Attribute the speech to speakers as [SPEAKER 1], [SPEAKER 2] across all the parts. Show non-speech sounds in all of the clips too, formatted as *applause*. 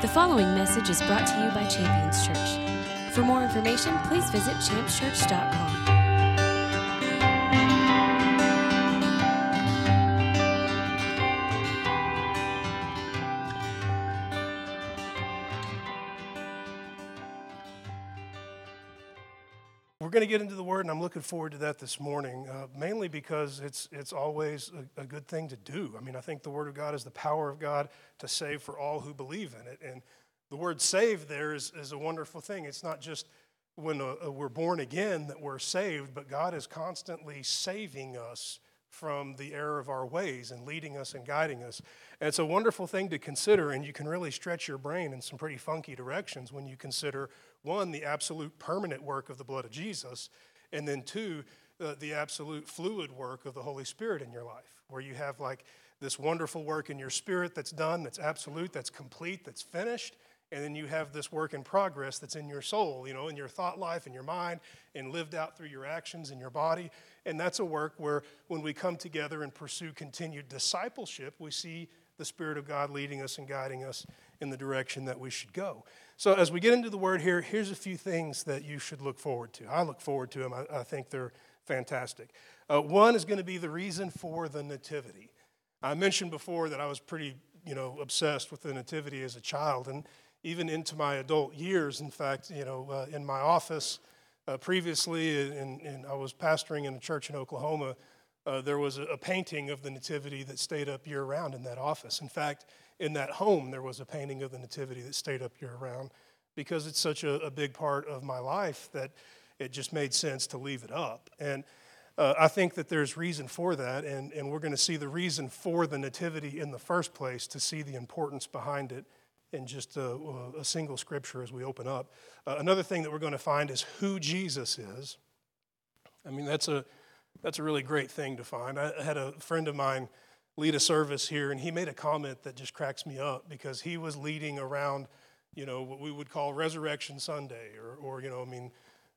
[SPEAKER 1] The following message is brought to you by Champions Church. For more information, please visit championschurch.com.
[SPEAKER 2] going to get into the Word, and I'm looking forward to that this morning, uh, mainly because it's, it's always a, a good thing to do. I mean, I think the Word of God is the power of God to save for all who believe in it. And the word save there is, is a wonderful thing. It's not just when uh, uh, we're born again that we're saved, but God is constantly saving us from the error of our ways and leading us and guiding us. And it's a wonderful thing to consider, and you can really stretch your brain in some pretty funky directions when you consider one, the absolute permanent work of the blood of Jesus, and then two, uh, the absolute fluid work of the Holy Spirit in your life, where you have like this wonderful work in your spirit that's done, that's absolute, that's complete, that's finished. And then you have this work in progress that's in your soul, you know, in your thought life, in your mind, and lived out through your actions in your body. And that's a work where when we come together and pursue continued discipleship, we see the Spirit of God leading us and guiding us in the direction that we should go. So, as we get into the word here, here's a few things that you should look forward to. I look forward to them, I, I think they're fantastic. Uh, one is going to be the reason for the nativity. I mentioned before that I was pretty, you know, obsessed with the nativity as a child, and even into my adult years. In fact, you know, uh, in my office uh, previously, and, I was pastoring in a church in Oklahoma. Uh, there was a, a painting of the nativity that stayed up year round in that office. In fact, in that home, there was a painting of the Nativity that stayed up year round because it's such a, a big part of my life that it just made sense to leave it up. And uh, I think that there's reason for that, and, and we're going to see the reason for the Nativity in the first place to see the importance behind it in just a, a single scripture as we open up. Uh, another thing that we're going to find is who Jesus is. I mean, that's a, that's a really great thing to find. I had a friend of mine lead a service here, and he made a comment that just cracks me up because he was leading around, you know, what we would call Resurrection Sunday, or, or you know, I mean,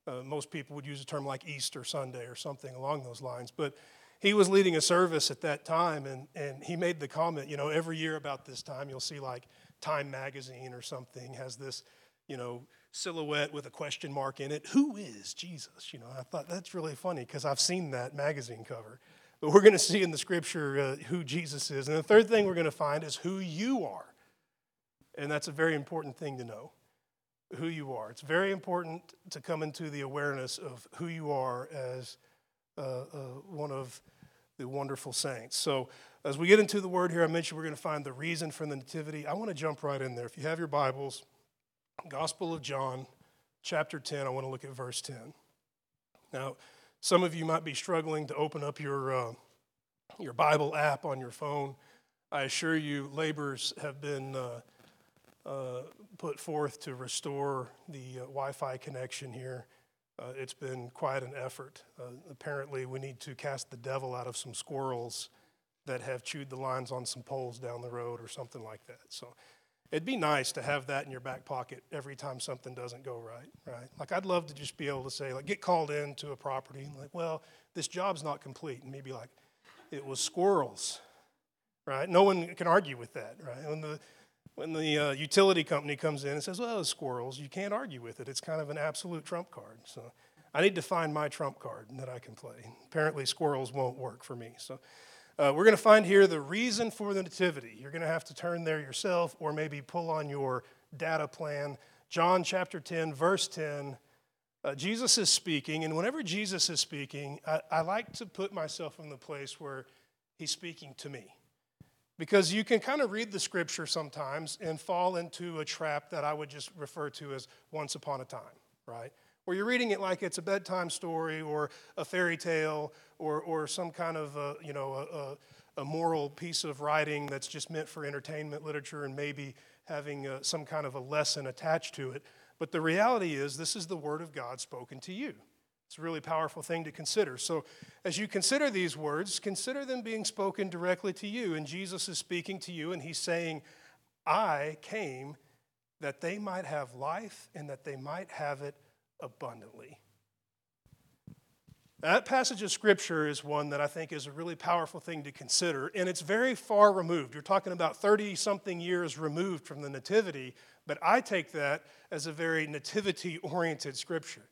[SPEAKER 2] uh, most people would use a term like Easter Sunday or something along those lines. But he was leading a service at that time, and, and he made the comment, you know, every year about this time, you'll see like Time Magazine or something has this, you know, silhouette with a question mark in it. Who is Jesus? You know, I thought that's really funny because I've seen that magazine cover. But we're going to see in the scripture uh, who Jesus is. And the third thing we're going to find is who you are. And that's a very important thing to know who you are. It's very important to come into the awareness of who you are as uh, uh, one of the wonderful saints. So, as we get into the word here, I mentioned we're going to find the reason for the nativity. I want to jump right in there. If you have your Bibles, Gospel of John, chapter 10, I want to look at verse 10. Now, some of you might be struggling to open up your, uh, your Bible app on your phone. I assure you, labors have been uh, uh, put forth to restore the uh, Wi Fi connection here. Uh, it's been quite an effort. Uh, apparently, we need to cast the devil out of some squirrels that have chewed the lines on some poles down the road or something like that. So, it'd be nice to have that in your back pocket every time something doesn't go right, right? Like I'd love to just be able to say, like, get called into a property, and like, well, this job's not complete, and maybe like, it was squirrels, right? No one can argue with that, right? When the when the uh, utility company comes in and says, well, squirrels, you can't argue with it. It's kind of an absolute trump card. So I need to find my trump card that I can play. Apparently, squirrels won't work for me. So uh, we're going to find here the reason for the nativity. You're going to have to turn there yourself or maybe pull on your data plan. John chapter 10, verse 10. Uh, Jesus is speaking, and whenever Jesus is speaking, I, I like to put myself in the place where he's speaking to me. Because you can kind of read the scripture sometimes and fall into a trap that I would just refer to as once upon a time, right? Where you're reading it like it's a bedtime story or a fairy tale or, or some kind of, a, you know, a, a, moral piece of writing that's just meant for entertainment literature and maybe having a, uh, some kind of a lesson attached to it. But the reality is, this is the Word of God spoken to you. It's a really powerful thing to consider. So, as you consider these words, consider them being spoken directly to you. And Jesus is speaking to you, and He's saying, I came that they might have life and that they might have it abundantly. That passage of scripture is one that I think is a really powerful thing to consider, and it's very far removed. You're talking about 30 something years removed from the Nativity, but I take that as a very nativity oriented scripture.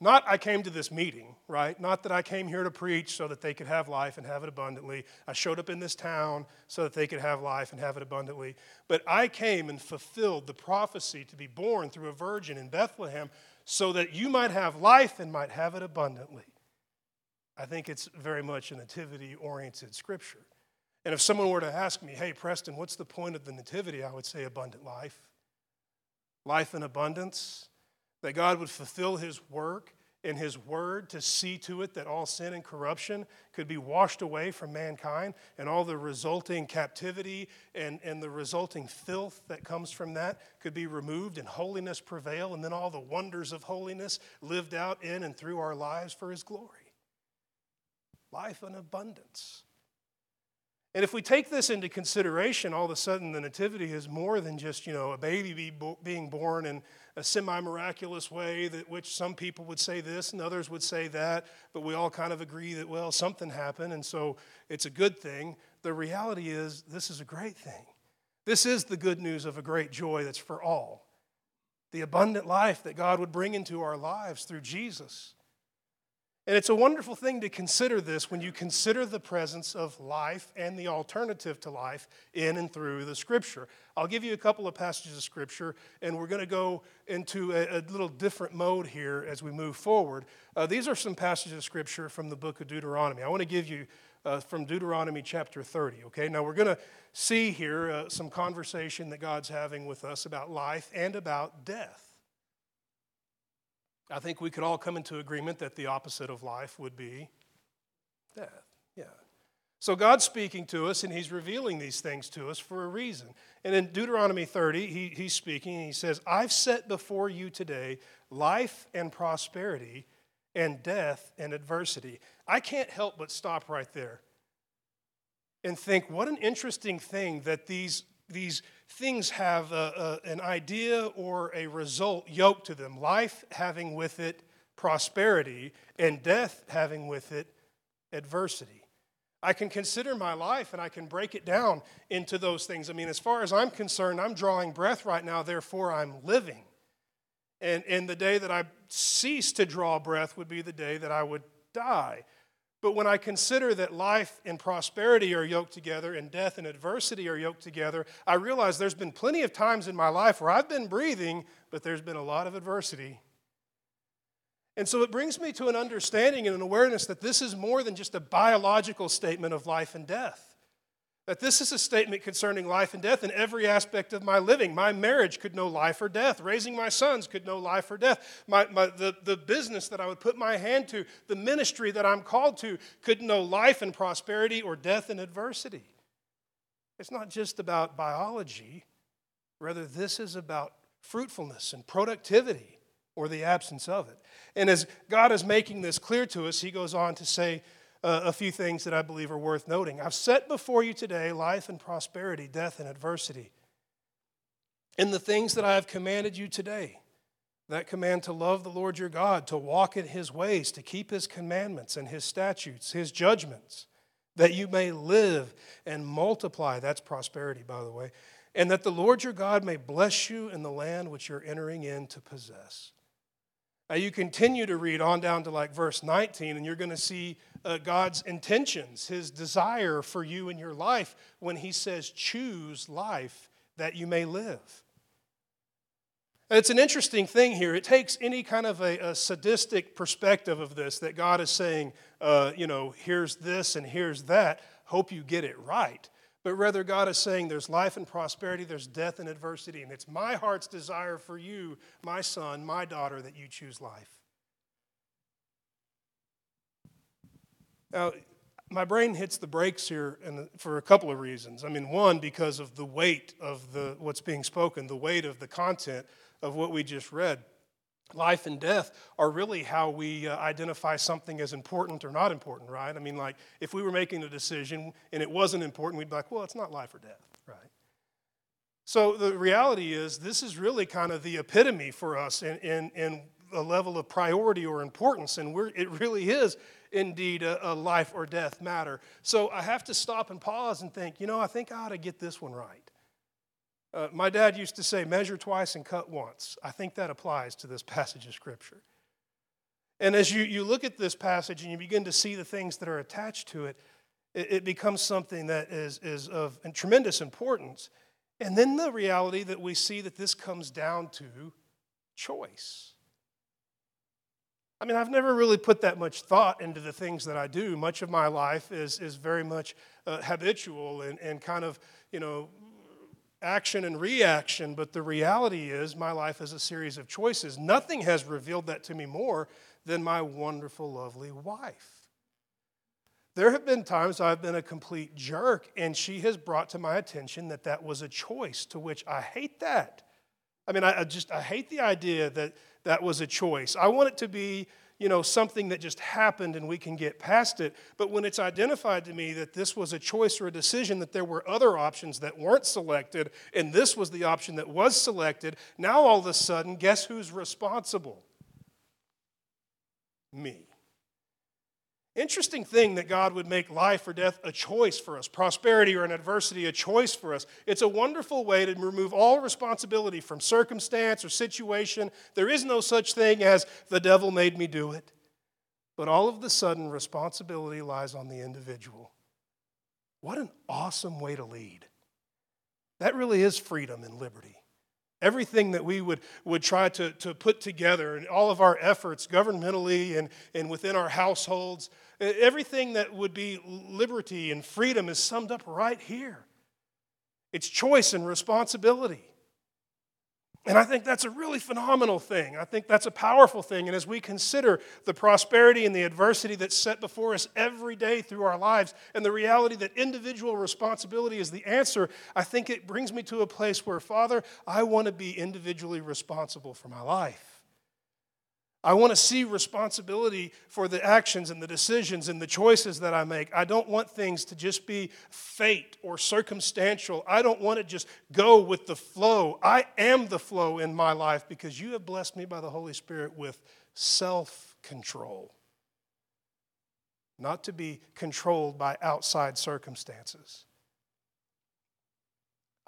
[SPEAKER 2] Not I came to this meeting, right? Not that I came here to preach so that they could have life and have it abundantly. I showed up in this town so that they could have life and have it abundantly. But I came and fulfilled the prophecy to be born through a virgin in Bethlehem so that you might have life and might have it abundantly. I think it's very much a nativity oriented scripture. And if someone were to ask me, hey, Preston, what's the point of the nativity? I would say abundant life. Life in abundance, that God would fulfill his work in his word to see to it that all sin and corruption could be washed away from mankind and all the resulting captivity and, and the resulting filth that comes from that could be removed and holiness prevail and then all the wonders of holiness lived out in and through our lives for his glory. Life in abundance. And if we take this into consideration, all of a sudden the nativity is more than just, you know, a baby be bo- being born in a semi miraculous way, that which some people would say this and others would say that, but we all kind of agree that, well, something happened, and so it's a good thing. The reality is, this is a great thing. This is the good news of a great joy that's for all. The abundant life that God would bring into our lives through Jesus. And it's a wonderful thing to consider this when you consider the presence of life and the alternative to life in and through the scripture. I'll give you a couple of passages of scripture, and we're going to go into a, a little different mode here as we move forward. Uh, these are some passages of scripture from the book of Deuteronomy. I want to give you uh, from Deuteronomy chapter 30, okay? Now we're going to see here uh, some conversation that God's having with us about life and about death. I think we could all come into agreement that the opposite of life would be death. Yeah. So God's speaking to us and He's revealing these things to us for a reason. And in Deuteronomy 30, he, He's speaking and He says, I've set before you today life and prosperity and death and adversity. I can't help but stop right there and think, what an interesting thing that these these things have a, a, an idea or a result yoked to them life having with it prosperity, and death having with it adversity. I can consider my life and I can break it down into those things. I mean, as far as I'm concerned, I'm drawing breath right now, therefore I'm living. And, and the day that I cease to draw breath would be the day that I would die. But when I consider that life and prosperity are yoked together and death and adversity are yoked together, I realize there's been plenty of times in my life where I've been breathing, but there's been a lot of adversity. And so it brings me to an understanding and an awareness that this is more than just a biological statement of life and death. That this is a statement concerning life and death in every aspect of my living. My marriage could know life or death. Raising my sons could know life or death. My, my, the, the business that I would put my hand to, the ministry that I'm called to, could know life and prosperity or death and adversity. It's not just about biology, rather, this is about fruitfulness and productivity or the absence of it. And as God is making this clear to us, he goes on to say, a few things that I believe are worth noting. I've set before you today life and prosperity, death and adversity. In the things that I have commanded you today, that command to love the Lord your God, to walk in his ways, to keep his commandments and his statutes, his judgments, that you may live and multiply. That's prosperity, by the way. And that the Lord your God may bless you in the land which you're entering in to possess. Now, you continue to read on down to like verse 19, and you're going to see uh, God's intentions, his desire for you in your life when he says, choose life that you may live. And it's an interesting thing here. It takes any kind of a, a sadistic perspective of this that God is saying, uh, you know, here's this and here's that. Hope you get it right. But rather, God is saying there's life and prosperity, there's death and adversity. And it's my heart's desire for you, my son, my daughter, that you choose life. Now, my brain hits the brakes here for a couple of reasons. I mean, one, because of the weight of the, what's being spoken, the weight of the content of what we just read. Life and death are really how we uh, identify something as important or not important, right? I mean, like, if we were making a decision and it wasn't important, we'd be like, well, it's not life or death, right? So the reality is, this is really kind of the epitome for us in, in, in a level of priority or importance, and it really is indeed a, a, life or death matter. So I have to stop and pause and think, you know, I think I ought to get this one right. Uh, my dad used to say, measure twice and cut once. I think that applies to this *laughs* passage of Scripture. And as you, you look at this passage and you begin to see the things that are attached to it, it, it becomes something that is, is of tremendous importance. And then the reality that we see that this comes down to choice. I mean, I've never really put that much thought into the things that I do. Much of my life is, is very much uh, habitual and, and kind of, you know, action and reaction. But the reality is, my life is a series of choices. Nothing has revealed that to me more than my wonderful, lovely wife. There have been times I've been a complete jerk, and she has brought to my attention that that was a choice, to which I hate that. I mean, I, I just, I hate the idea that that was a choice. I want it to be, you know, something that just happened and we can get past it. But when it's identified to me that this was a choice or a decision, that there were other options that weren't selected, and this was the option that was selected, now all of a sudden, guess who's responsible? Me. Interesting thing that God would make life or death a choice for us, prosperity or an adversity a choice for us. It's a wonderful way to remove all responsibility from circumstance or situation. There is no such thing as the devil made me do it. But all of the sudden, responsibility lies on the individual. What an awesome way to lead. That really is freedom and liberty. Everything that we would, would try to, to put together and all of our efforts governmentally and, and within our households, everything that would be liberty and freedom is summed up right here. It's choice and responsibility. And I think that's a really phenomenal thing. I think that's a powerful thing. And as we consider the prosperity and the adversity that's set before us every day through our lives, and the reality that individual responsibility is the answer, I think it brings me to a place where, Father, I want to be individually responsible for my life. I want to see responsibility for the actions and the decisions and the choices that I make. I don't want things to just be fate or circumstantial. I don't want to just go with the flow. I am the flow in my life because you have blessed me by the Holy Spirit with self control, not to be controlled by outside circumstances.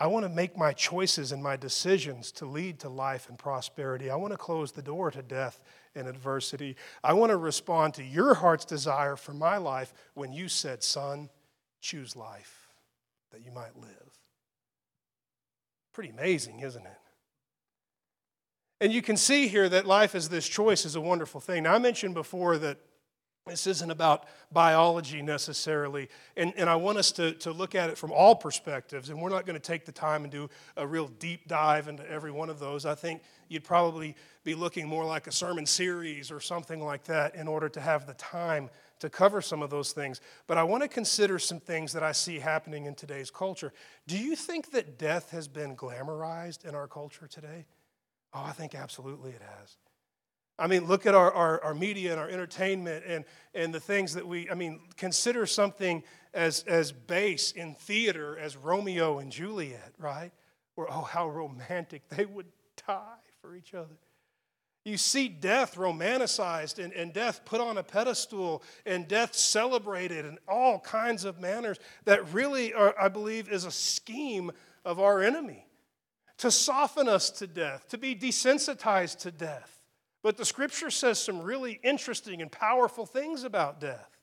[SPEAKER 2] I want to make my choices and my decisions to lead to life and prosperity. I want to close the door to death and adversity. I want to respond to your heart's desire for my life when you said, Son, choose life that you might live. Pretty amazing, isn't it? And you can see here that life as this choice is a wonderful thing. Now, I mentioned before that this isn't about biology necessarily. And, and I want us to, to look at it from all perspectives. And we're not going to take the time and do a real deep dive into every one of those. I think you'd probably be looking more like a sermon series or something like that in order to have the time to cover some of those things. But I want to consider some things that I see happening in today's culture. Do you think that death has been glamorized in our culture today? Oh, I think absolutely it has. I mean, look at our, our, our, media and our entertainment and, and the things that we, I mean, consider something as, as base in theater as Romeo and Juliet, right? Where, oh, how romantic they would *laughs* die for each other. You see death romanticized and, and death put on a pedestal and death celebrated in all kinds of manners that really, are, I believe, is a scheme of our enemy to soften us to death, to be desensitized to death. But the scripture says some really interesting and powerful things about death.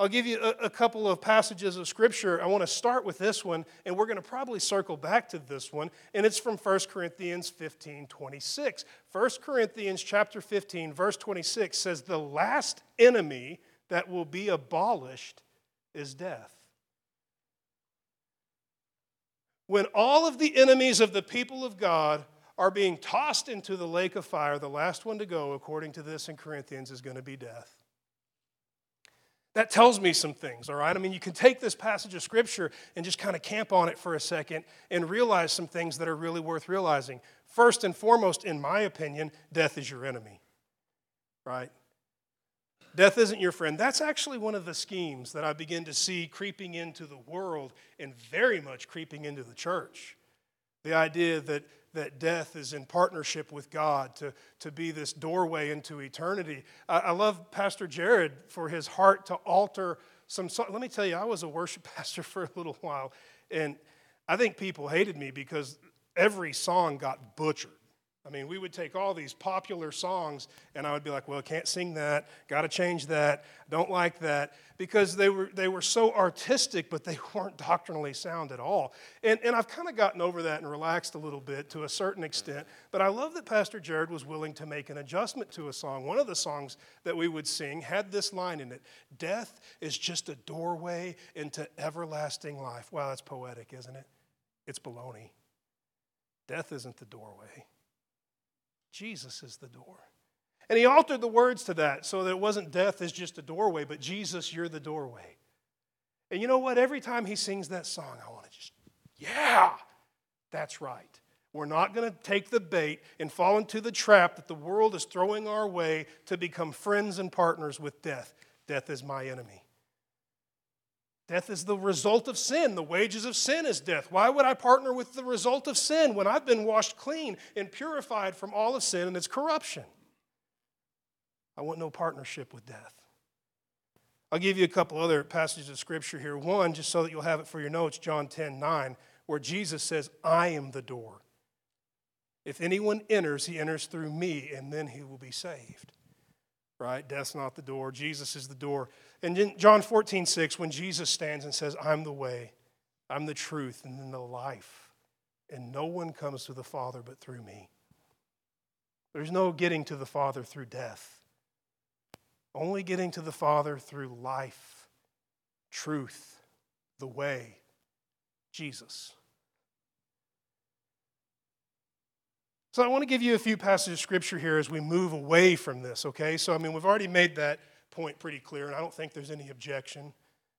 [SPEAKER 2] I'll give you a, a, couple of passages of scripture. I want to start with this one, and we're going to probably circle back to this one, and it's from 1 Corinthians 15 26. 1 Corinthians chapter 15, verse 26 says, The last enemy that will be abolished is death. When all of the enemies of the people of God are being tossed into the lake of fire, the last one to go, according to this in Corinthians, is going to be death. That tells me some things, all right? I mean, you can take this passage of Scripture and just kind of camp on it for a second and realize some things that are really worth realizing. First and foremost, in my opinion, death is your enemy, right? Death isn't your friend. That's actually one of the schemes that I begin to see creeping into the world and very much creeping into the church. The idea that, that death is in partnership with God to, to be this doorway into eternity. I, I love Pastor Jared for his heart to alter some. Let me tell you, I was a worship *laughs* pastor for a little while, and I think people hated me because every song got butchered. I mean, we would take all these popular songs, and I would be like, well, can't sing that, got to change that, don't like that, because they were, they were so artistic, but they *laughs* weren't doctrinally sound at all. And, and I've kind of gotten over that and relaxed a little bit to a certain extent, but I love that Pastor Jared was willing to make an adjustment to a song. One of the songs that we would sing had this line in it Death is just a doorway into everlasting life. Wow, that's poetic, isn't it? It's baloney. Death isn't the doorway. Jesus is the door. And he altered the words to that so that it wasn't death is just a doorway, but Jesus, you're the doorway. And you know what? Every time he sings that song, I want to just, yeah, that's right. We're not going to take the bait and fall into the trap that the world is throwing our way to become friends and partners with death. Death is my enemy. Death is the result of sin. The wages of sin is death. Why would I partner with the result of sin when I've been washed clean and purified from all of sin and its corruption? I want no partnership with death. I'll give you a couple other passages of scripture here. One, just so that you'll have it for your notes, John 10 9, where Jesus says, I am the door. If anyone enters, he enters through me, and then he will be saved right? Death's not the door, Jesus is the door. And in John 14, 6, when Jesus stands and says, I'm the way, I'm the truth, and the life, and no one comes to the Father but through me. There's no getting to the Father through death, only getting to the Father through life, truth, the way, Jesus. So I want to give you a few passages of scripture here as we move away from this, okay? So, I mean, we've already made that point pretty clear, and I don't think there's any objection,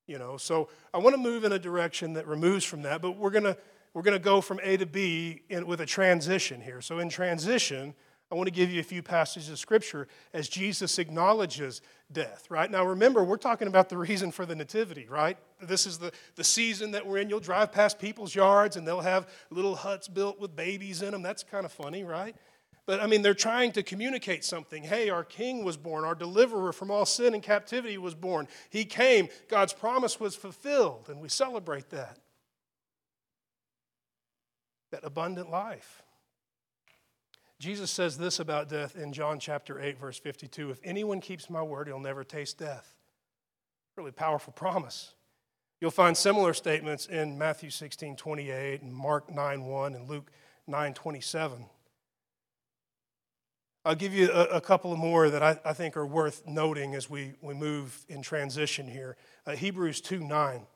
[SPEAKER 2] you know. So I want to move in a direction that removes from that, but we're going to we're going to go from A to B in, with a transition here. So in transition, I want to give you a few passages of scripture as Jesus acknowledges death, right? Now remember, we're talking about the reason for the nativity, right? This is the, the season that we're in. You'll drive past people's yards and they'll have little huts built with babies in them. That's kind of funny, right? But I mean, they're trying to communicate something. Hey, our king was born, our deliverer from all sin and captivity was born. He came, God's promise was fulfilled, and we celebrate that. That abundant life. Jesus says this about death in John chapter 8, verse 52 If anyone keeps my word, he'll never taste death. Really powerful promise. You'll find similar statements in Matthew 16, 28, and Mark 9, 1, and Luke 9, 27. I'll give you a, a couple of more that I, I, think are worth noting as we, we move in transition here. Uh, Hebrews 2, 9.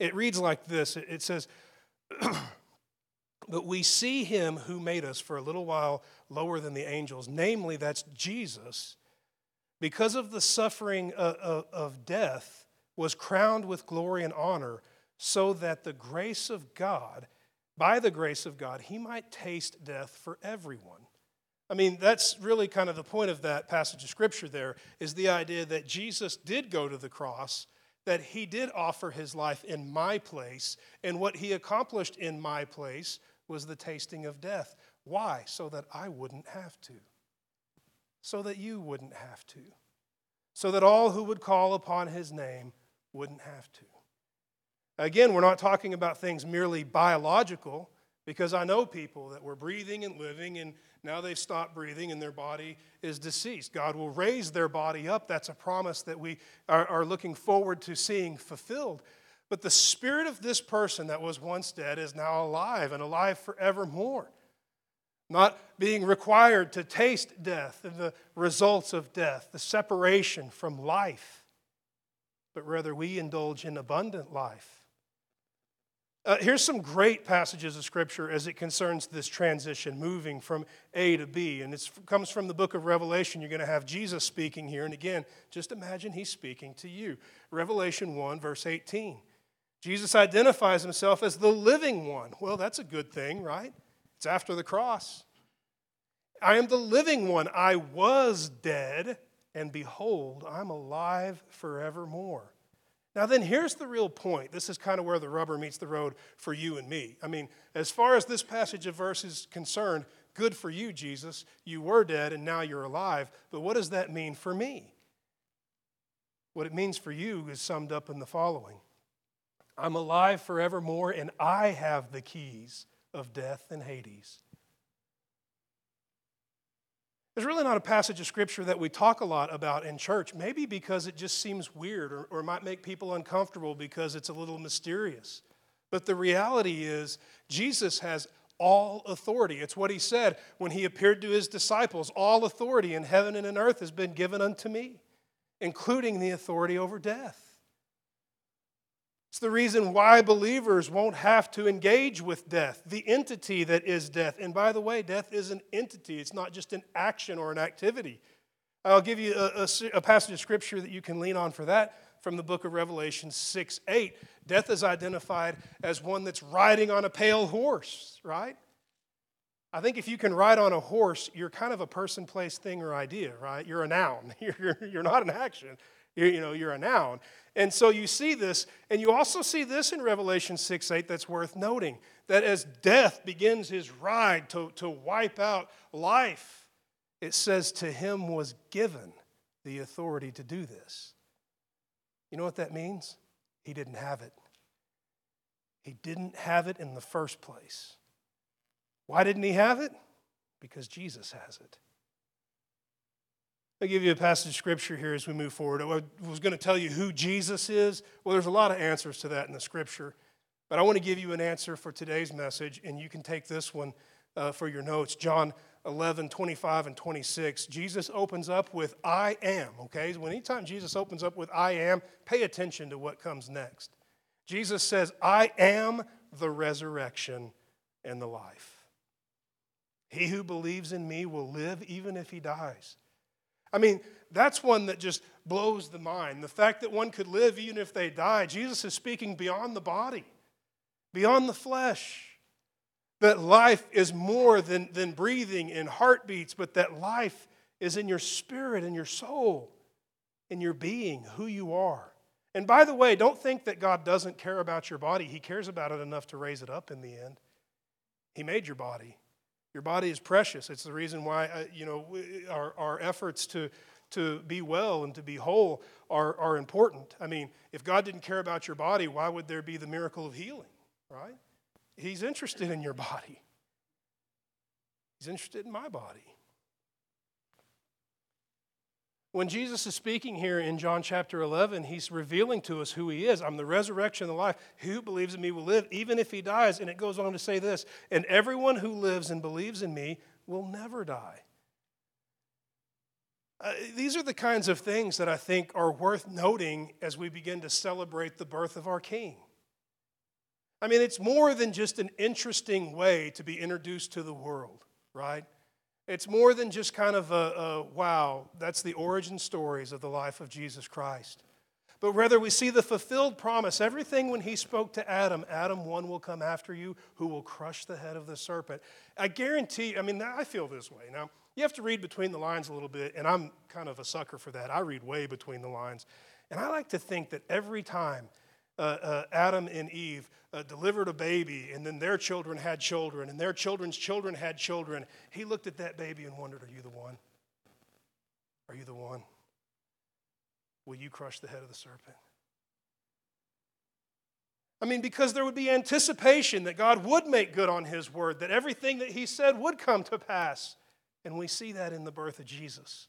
[SPEAKER 2] It reads like this it, it says, *clears throat* But we see him who made us for a little while lower than the angels, namely, that's Jesus, because of the suffering uh, uh, of death, was crowned with glory and honor, so that the grace of God, by the grace of God, he might taste death for everyone. I mean, that's really kind of the point of that passage of scripture there is the idea that Jesus did go to the cross, that he did offer his life in my place, and what he accomplished in my place was the tasting of death. Why? So that I wouldn't have to. So that you wouldn't have to. So that all who would call upon his name wouldn't have to. Again, we're not talking about things merely biological, because I know people that were breathing and living, and now they've stopped breathing and their body is deceased. God will raise their body up. That's a promise that we are, are looking forward to seeing fulfilled. But the spirit of this person that was once dead is now alive and alive forevermore. Not being required to taste death and the results of death, the separation from life, but rather we indulge in abundant life. Uh, here's some great passages of Scripture as it concerns this transition, moving from A to B. And it comes from the book of Revelation. You're going to have Jesus speaking here. And again, just imagine he's speaking to you. Revelation 1, verse 18. Jesus identifies himself as the living one. Well, that's a good thing, right? It's after the cross. I am the living one. I was dead, and behold, I'm alive forevermore. Now, then, here's the real point. This is kind of where the rubber meets the road for you and me. I mean, as far as this passage of verse is concerned, good for you, Jesus. You were dead and now you're alive. But what does that mean for me? What it means for you is summed up in the following I'm alive forevermore, and I have the keys of death and Hades. There's really not a passage of scripture that we talk a lot about in church, maybe because it just seems weird or, or might make people uncomfortable because it's a little mysterious. But the reality is, Jesus has all authority. It's what he said when he appeared to his disciples All authority in heaven and in earth has been given unto me, including the authority over death. It's the reason why believers won't have to engage with death, the entity that is death. And by the way, death is an entity, it's not just an action or an activity. I'll give you a, a, a, passage of scripture that you can lean on for that from the book of Revelation 6 8. Death is identified as one that's riding on a pale horse, right? I think if you can ride on a horse, you're kind of a person, place, thing, or idea, right? You're a noun. *laughs* You're, you're not an action. You're, you know, you're a noun. And so you see this, and you also see this in Revelation 6 8 that's worth noting that as death begins his ride to, to wipe out life, it says to him was given the authority to do this. You know what that means? He didn't have it. He didn't have it in the first place. Why didn't he have it? Because Jesus has it. I'll give you a passage of scripture here as we move forward. I was going to tell you who Jesus is. Well, there's a lot of answers to that in the scripture, but I want to give you an answer for today's message, and you can take this one uh, for your notes. John 11, 25, and 26. Jesus opens up with, I am, okay? When anytime Jesus opens up with, I am, pay attention to what comes next. Jesus says, I am the resurrection and the life. He who believes in me will live even if he dies. I mean, that's one that just blows the mind. The fact that one could live even if they die. Jesus is speaking beyond the body, beyond the flesh. That life is more than, than breathing and heartbeats, but that life is in your spirit and your soul, in your being, who you are. And by the way, don't think that God doesn't care about your body. He cares about it enough to raise it up in the end. He made your body. Your body is precious. It's the reason why, uh, you know, our, our efforts to, to be well and to be whole are, are important. I mean, if God didn't care about your body, why would there be the miracle of healing, right? He's interested in your *laughs* body, He's interested in my body. When Jesus is speaking here in John chapter 11, he's revealing to us who he is. I'm the resurrection and the life. Who believes in me will live even if he dies. And it goes on to say this and everyone who lives and believes in me will never die. Uh, these are the kinds of things that I think are worth noting as we begin to celebrate the birth of our King. I mean, it's more than just an interesting way to be introduced to the world, right? It's more than just kind of a, a, wow, that's the origin stories of the life of Jesus Christ. But rather, we see the fulfilled promise. Everything when he spoke to Adam, Adam, one will come after you who will crush the head of the serpent. I guarantee, I mean, I feel this way. Now, you have to read between the lines a little bit, and I'm kind of a sucker for that. I read way between the lines. And I like to think that every time uh, uh, Adam and Eve uh, delivered a baby, and then their children had children, and their children's children had children. He looked at that baby and wondered, Are you the one? Are you the one? Will you crush the head of the serpent? I mean, because there would be anticipation that God would make good on his word, that everything that he said would come to pass. And we see that in the birth of Jesus.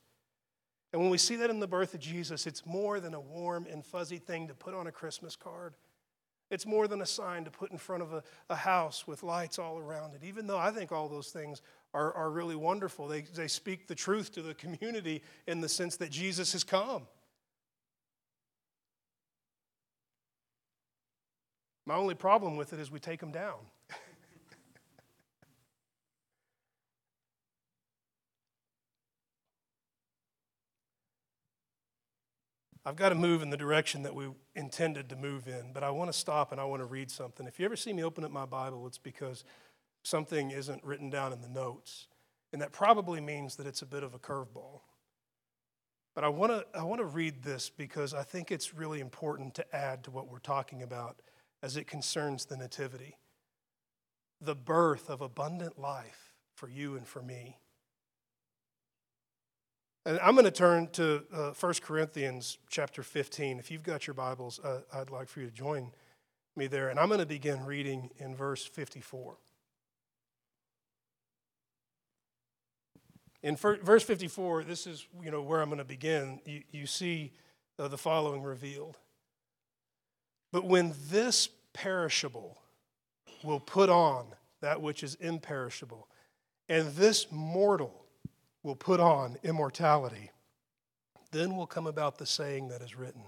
[SPEAKER 2] And when we see that in the birth of Jesus, it's more than a warm and fuzzy thing to put on a Christmas card. It's more than a sign to put in front of a, a house with lights all around it, even though I think all those things are, are really wonderful. They, they speak the truth to the community in the sense that Jesus has come. My only problem with it is we take them down. I've got to move in the direction that we intended to move in, but I want to stop and I want to read something. If you ever see me open up my Bible, it's because something isn't written down in the notes. And that probably means that it's a bit of a curveball. But I want to I want to read this because I think it's really important to add to what we're talking about as it concerns the nativity. The birth of abundant life for you and for me. And I'm going to turn to uh, 1 Corinthians chapter 15. If you've got your Bibles, uh, I'd like for you to join me there. And I'm going to begin reading in verse 54. In verse 54, this is you know, where I'm going to begin. You, you see uh, the following revealed. But when this perishable will put on that which is imperishable, and this mortal will put on immortality. Then will come about the saying that is written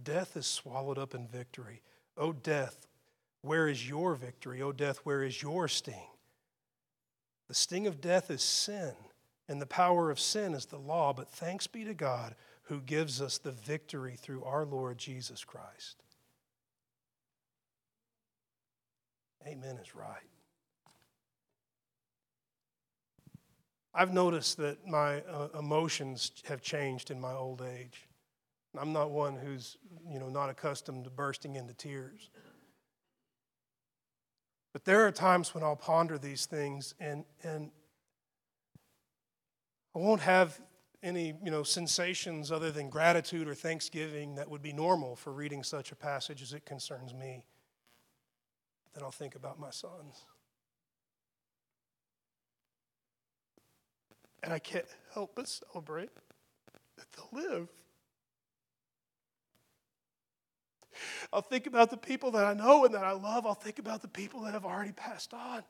[SPEAKER 2] Death is swallowed up in victory. O death, where is your victory? O death, where is your sting? The sting of death is sin, and the power of sin is the law. But thanks be to God who gives us the victory through our Lord Jesus Christ. Amen is right. I've noticed that my uh, emotions have changed in my old age. I'm not one who's, you know, not accustomed to bursting into tears. But there are times when I'll ponder these things and, and I won't have any, you know, sensations other than gratitude or thanksgiving that would be normal for reading such a passage as it concerns me. But then I'll think about my sons. And I can't help but celebrate that they'll live. I'll think about the people that I know and that I love. I'll think about the people that have already passed on.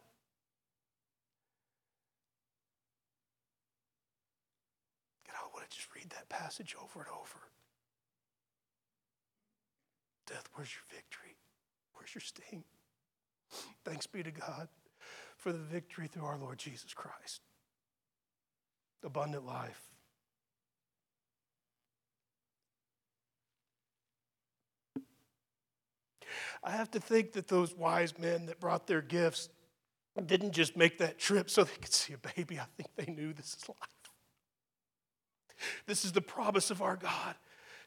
[SPEAKER 2] And I want to just read that passage over and over. Death, where's your victory? Where's your sting? Thanks be to God for the victory through our Lord Jesus Christ abundant life. I have to think that those wise men that brought their gifts didn't just make that trip so they could see a baby. I think they knew this is life. This is the promise of our God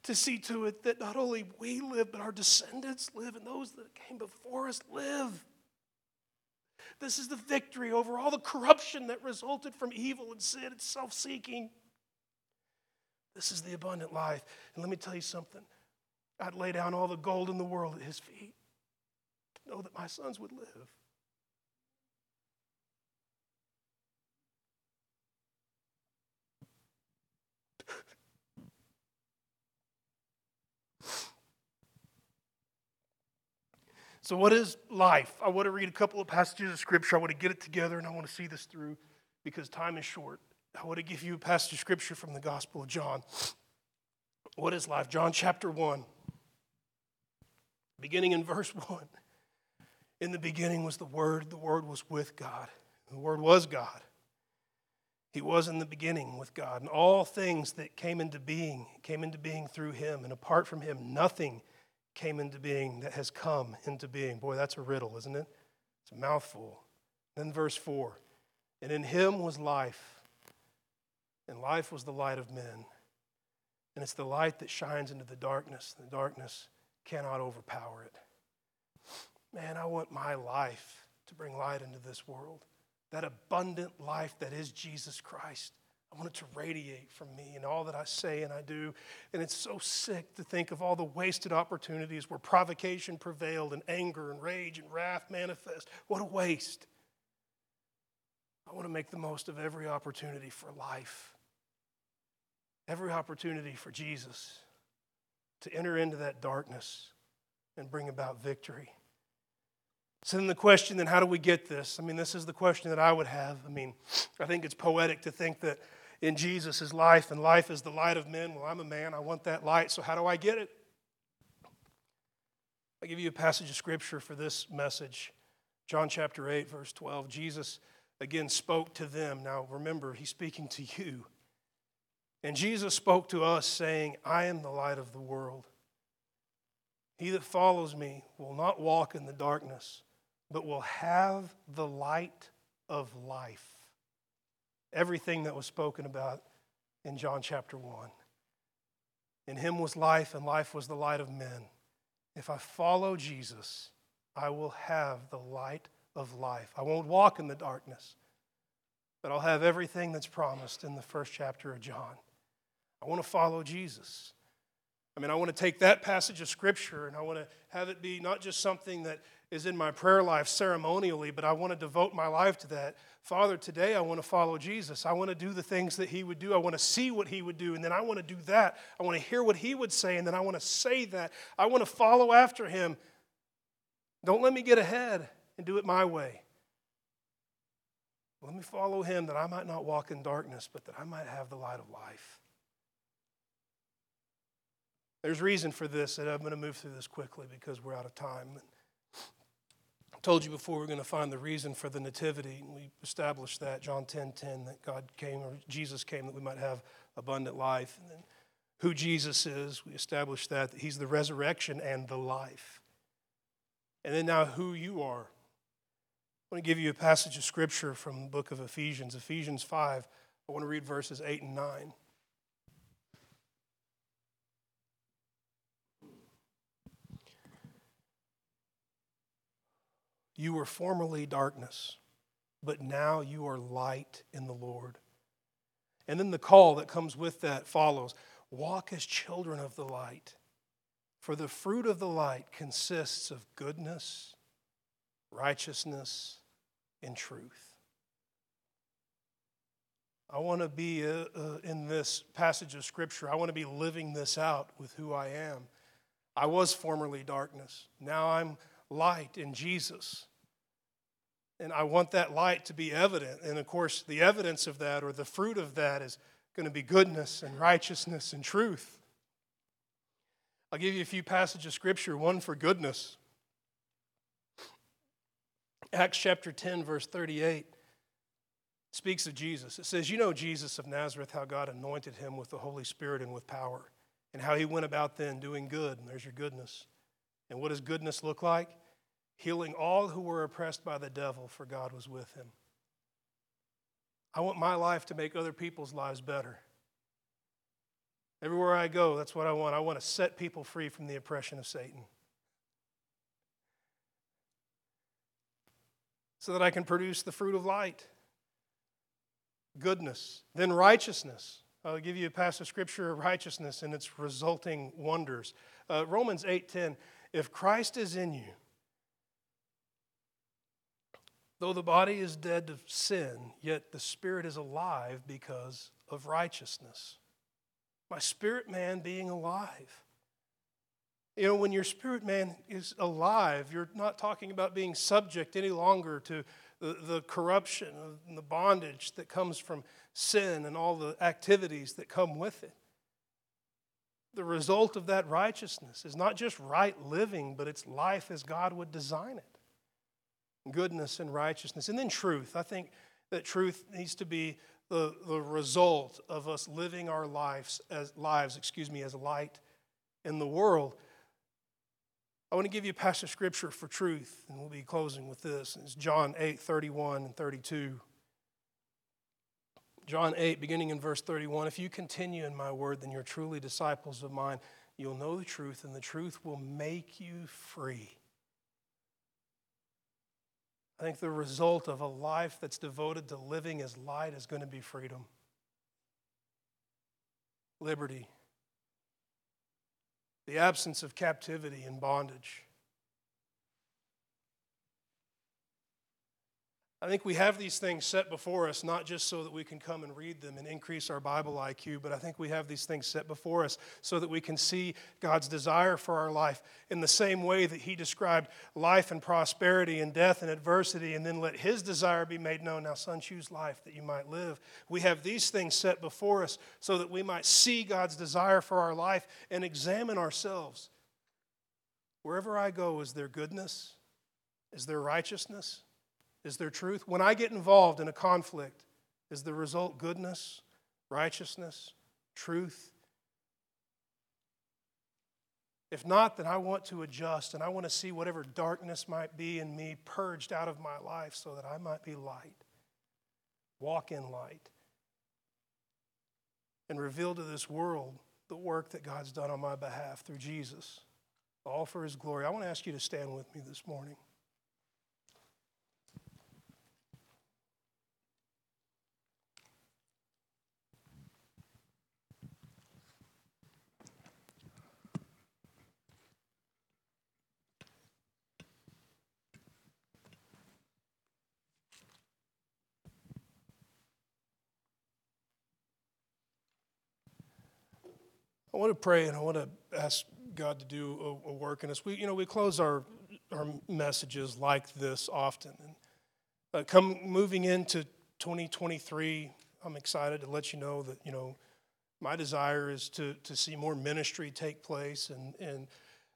[SPEAKER 2] to see to it that not only we live, but our descendants live and those that came before us live. This is the victory over all the corruption that resulted from evil and sin and self seeking. This is the abundant life. And let me tell you something I'd lay down all the gold in the world at his feet to know that my sons would live. So, what is life? I want to read a couple of passages of scripture. I want to get it together and I want to see this through because time is short. I want to give you a passage of scripture from the Gospel of John. What is life? John chapter 1, beginning in verse *laughs* 1. In the beginning was the Word, the Word was with God, the Word was God. He was in the beginning with God, and all things that came into being came into being through Him, and apart from Him, nothing came into being that has come into being. Boy, that's a riddle, isn't it? It's a mouthful. Then verse 4 And in him was life, and life was the light of men. And it's the light that shines into the darkness, and the darkness cannot overpower it. Man, I want my life to bring light into this world. That abundant life that is Jesus Christ. I want it to radiate from me and all that I say and I do. And it's so sick to think of all the wasted opportunities where provocation prevailed and anger and rage and wrath manifest. What a waste. I want to make the most of every opportunity for life, every opportunity for Jesus to enter into that darkness and bring about victory. So then the question then how do we get this? I mean, this is the question that I would have. I mean, I think it's poetic to think that in Jesus is life, and life is the light of men. Well, I'm a man, I want that light, so how do I get it? I give you a passage of scripture for this message. John chapter 8, verse 12. Jesus again spoke to them. Now remember, he's speaking to you. And Jesus spoke to us, saying, I am the light of the world. He that follows me will not walk in the darkness, but will have the light of life everything that was spoken about in John chapter 1. In him was life, and life was the light of men. If I follow Jesus, I will have the light of life. I won't walk in the darkness, but I'll have everything that's promised in the first chapter of John. I want to follow Jesus. I mean, I want to take that passage of Scripture and I want to have it be not just something that is in my prayer life ceremonially, but I want to devote my life to that. Father, today I want to follow Jesus. I want to do the things that He would do. I want to see what He would do, and then I want to do that. I want to hear what He would say, and then I want to say that. I want to follow after Him. Don't let me get ahead and do it my way. Let me follow Him that I might not walk in darkness, but that I might have the light of life. There's reason for this, and I'm going to move through this quickly because we're out of time. Told you before we're going to find the reason for the nativity, and we established that John 10 10, that God came, or Jesus came, that we might have abundant life. And then who Jesus is, we established that, that He's the resurrection and the life. And then now who you are. I want to give you a passage of scripture from the book of Ephesians, Ephesians 5. I want to read verses 8 and 9. You were formerly darkness, but now you are light in the Lord. And then the call that comes with that follows Walk as children of the light, for the fruit of the light consists of goodness, righteousness, and truth. I want to be uh, uh, in this passage of Scripture, I want to be living this out with who I am. I was formerly darkness. Now I'm light in Jesus. And I want that light to be evident. And of course, the evidence of that or the fruit of that is going to be goodness and righteousness and truth. I'll give you a few passages of scripture, one for goodness. Acts chapter 10, verse 38 speaks of Jesus. It says, You know Jesus of Nazareth, how God anointed him with the Holy Spirit and with power, and how he went about then doing good. And there's your goodness. And what does goodness look like? Healing all who were oppressed by the devil, for God was with him. I want my life to make other people's lives better. Everywhere I go, that's what I want. I want to set people free from the oppression of Satan. So that I can produce the fruit of light, goodness, then righteousness. I'll give you a passage of scripture of righteousness and its resulting wonders. Uh, Romans 8:10, if Christ is in you, Though the body is dead to sin, yet the spirit is alive because of righteousness. My spirit man being alive. You know, when your spirit man is alive, you're not talking about being subject any longer to the, the corruption and the bondage that comes from sin and all the activities that come with it. The result of that righteousness is not just right living, but it's life as God would design it goodness and righteousness. And then truth. I think that truth needs to be the, the result of us living our lives as lives, excuse me, as light in the world. I want to give you a passage of scripture for truth, and we'll be closing with this. It's John 8, 31 and 32. John 8, beginning in verse 31. If you continue in my word, then you're truly disciples of mine. You'll know the truth, and the truth will make you free. I think the result of a life that's devoted to living as light is going to be freedom, liberty, the absence of captivity and bondage. I think we have these things set before us not just so that we can come and read them and increase our Bible IQ, but I think we have these things set before us so that we can see God's desire for our life in the same way that He described life and prosperity and death and adversity, and then let His desire be made known. Now, son, choose life that you might live. We have these things set before us so that we might see God's desire for our life and examine ourselves. Wherever I go, is there goodness? Is there righteousness? Is there truth? When I get involved in a conflict, is the result goodness, righteousness, truth? If not, then I want to adjust and I want to see whatever darkness might be in me purged out of my life so that I might be light. Walk in light. And reveal to this world the work that God's done on my behalf through Jesus, all for his glory. I want to ask you to stand with me this morning. Want to pray and I want to ask God to do a, a, work in us. We, you know, we close our, our messages like this often. And uh, come moving into 2023, I'm excited to let you know that, you know, my desire is to, to see more ministry take place. And, and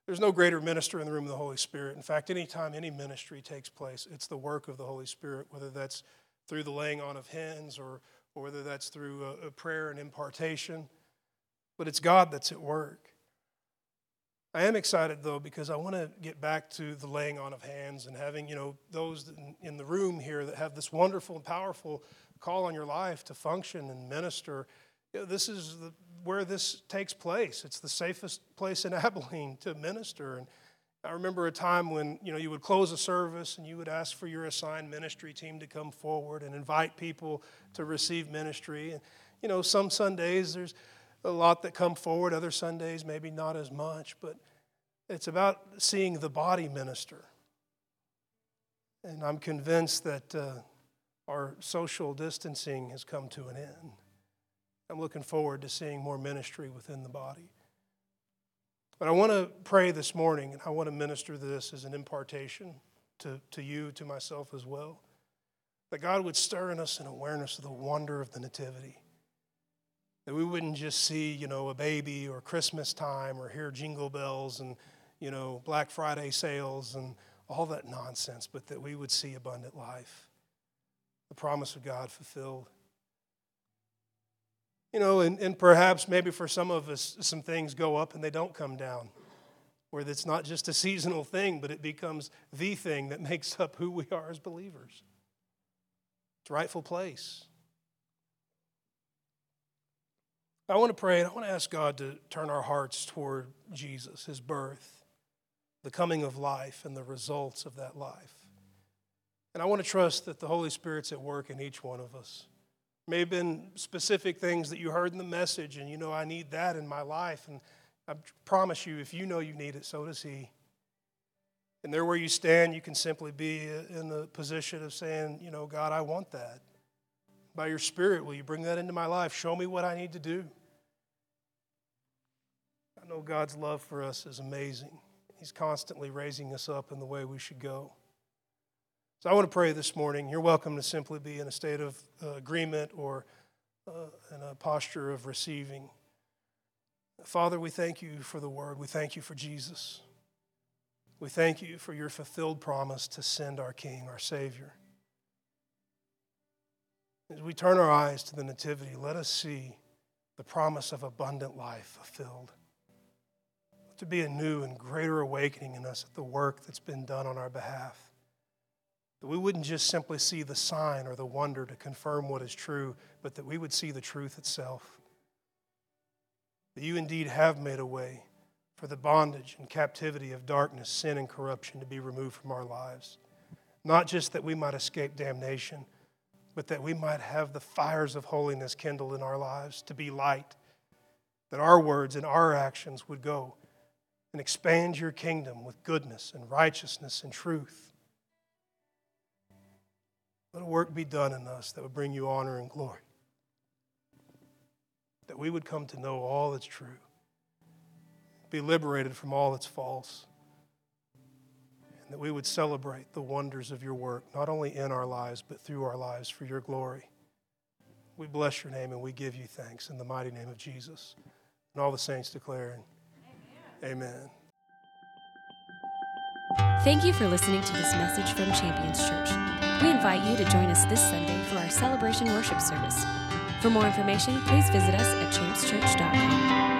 [SPEAKER 2] there's no greater minister in the room than the Holy Spirit. In fact, anytime any ministry takes place, it's the work of the Holy Spirit, whether that's through the laying on of hands or, or whether that's through a, a prayer and impartation but it's God that's at work. I am excited though because I want to get back to the laying on of hands and having, you know, those in the room here that have this wonderful and powerful call on your life to function and minister. You know, this is the, where this takes place. It's the safest place in *laughs* Abilene to minister. And I remember a time when, you know, you would close a service and you would ask for your assigned ministry team to come forward and invite people to receive ministry. And, you know, some Sundays there's a lot that come forward, other Sundays, maybe not as much, but it's about seeing the body minister. And I'm convinced that uh, our social distancing has come to an end. I'm looking forward to seeing more ministry within the body. But I want to pray this morning, and I want to minister this as an impartation to, to you, to myself as well. That God would stir in us an awareness of the wonder of the Nativity that we wouldn't just see, you know, a baby or Christmas time or hear jingle bells and, you know, Black Friday sales and all that nonsense, but that we would see abundant life, the promise of God fulfilled. You know, and, and perhaps maybe for some of us, some things go up and they don't come down, where it's not just a seasonal thing, but it becomes the thing that *laughs* makes up who we are as believers. Its rightful place. I want to pray and I want to ask God to turn our hearts toward Jesus, his birth, the coming of life, and the results of that life. And I want to trust that the Holy Spirit's at work in each one of us. May have been specific things that you heard in the message, and you know, I need that in my life. And I promise you, if you know you need it, so does He. And there where you stand, you can simply be in the position of saying, you know, God, I want that. By your Spirit, will you bring that into my life? Show me what I need to do. I know God's love for us is amazing. He's constantly raising us up in the way we should go. So I want to pray this morning. You're welcome to simply be in a state of uh, agreement or uh, in a posture of receiving. Father, we thank you for the word. We thank you for Jesus. We thank you for your fulfilled promise to send our King, our Savior. As we turn our eyes to the Nativity, let us see the promise of abundant life fulfilled. To be a new and greater awakening in us at the work that's been done on our behalf. That we wouldn't just simply see the sign or the wonder to confirm what is true, but that we would see the truth itself. That you indeed have made a way for the bondage and captivity of darkness, sin, and corruption to be removed from our lives. Not just that we might escape damnation but that we might have the fires of holiness kindled in our lives to be light, that our words and our actions would go and expand your kingdom with goodness and righteousness and truth. Let a work be done in us that would bring you honor and glory. That we would come to know all that's true, be liberated from all that's false that we would celebrate the wonders of your work, not only in our lives, but through our lives for your glory. We bless your name and we give you thanks in the mighty name of Jesus. And all the saints declare, Amen. Amen.
[SPEAKER 1] Thank you for listening to this message from Champions Church. We invite you to join us this Sunday for our celebration worship service. For more information, please visit us at championschurch.com.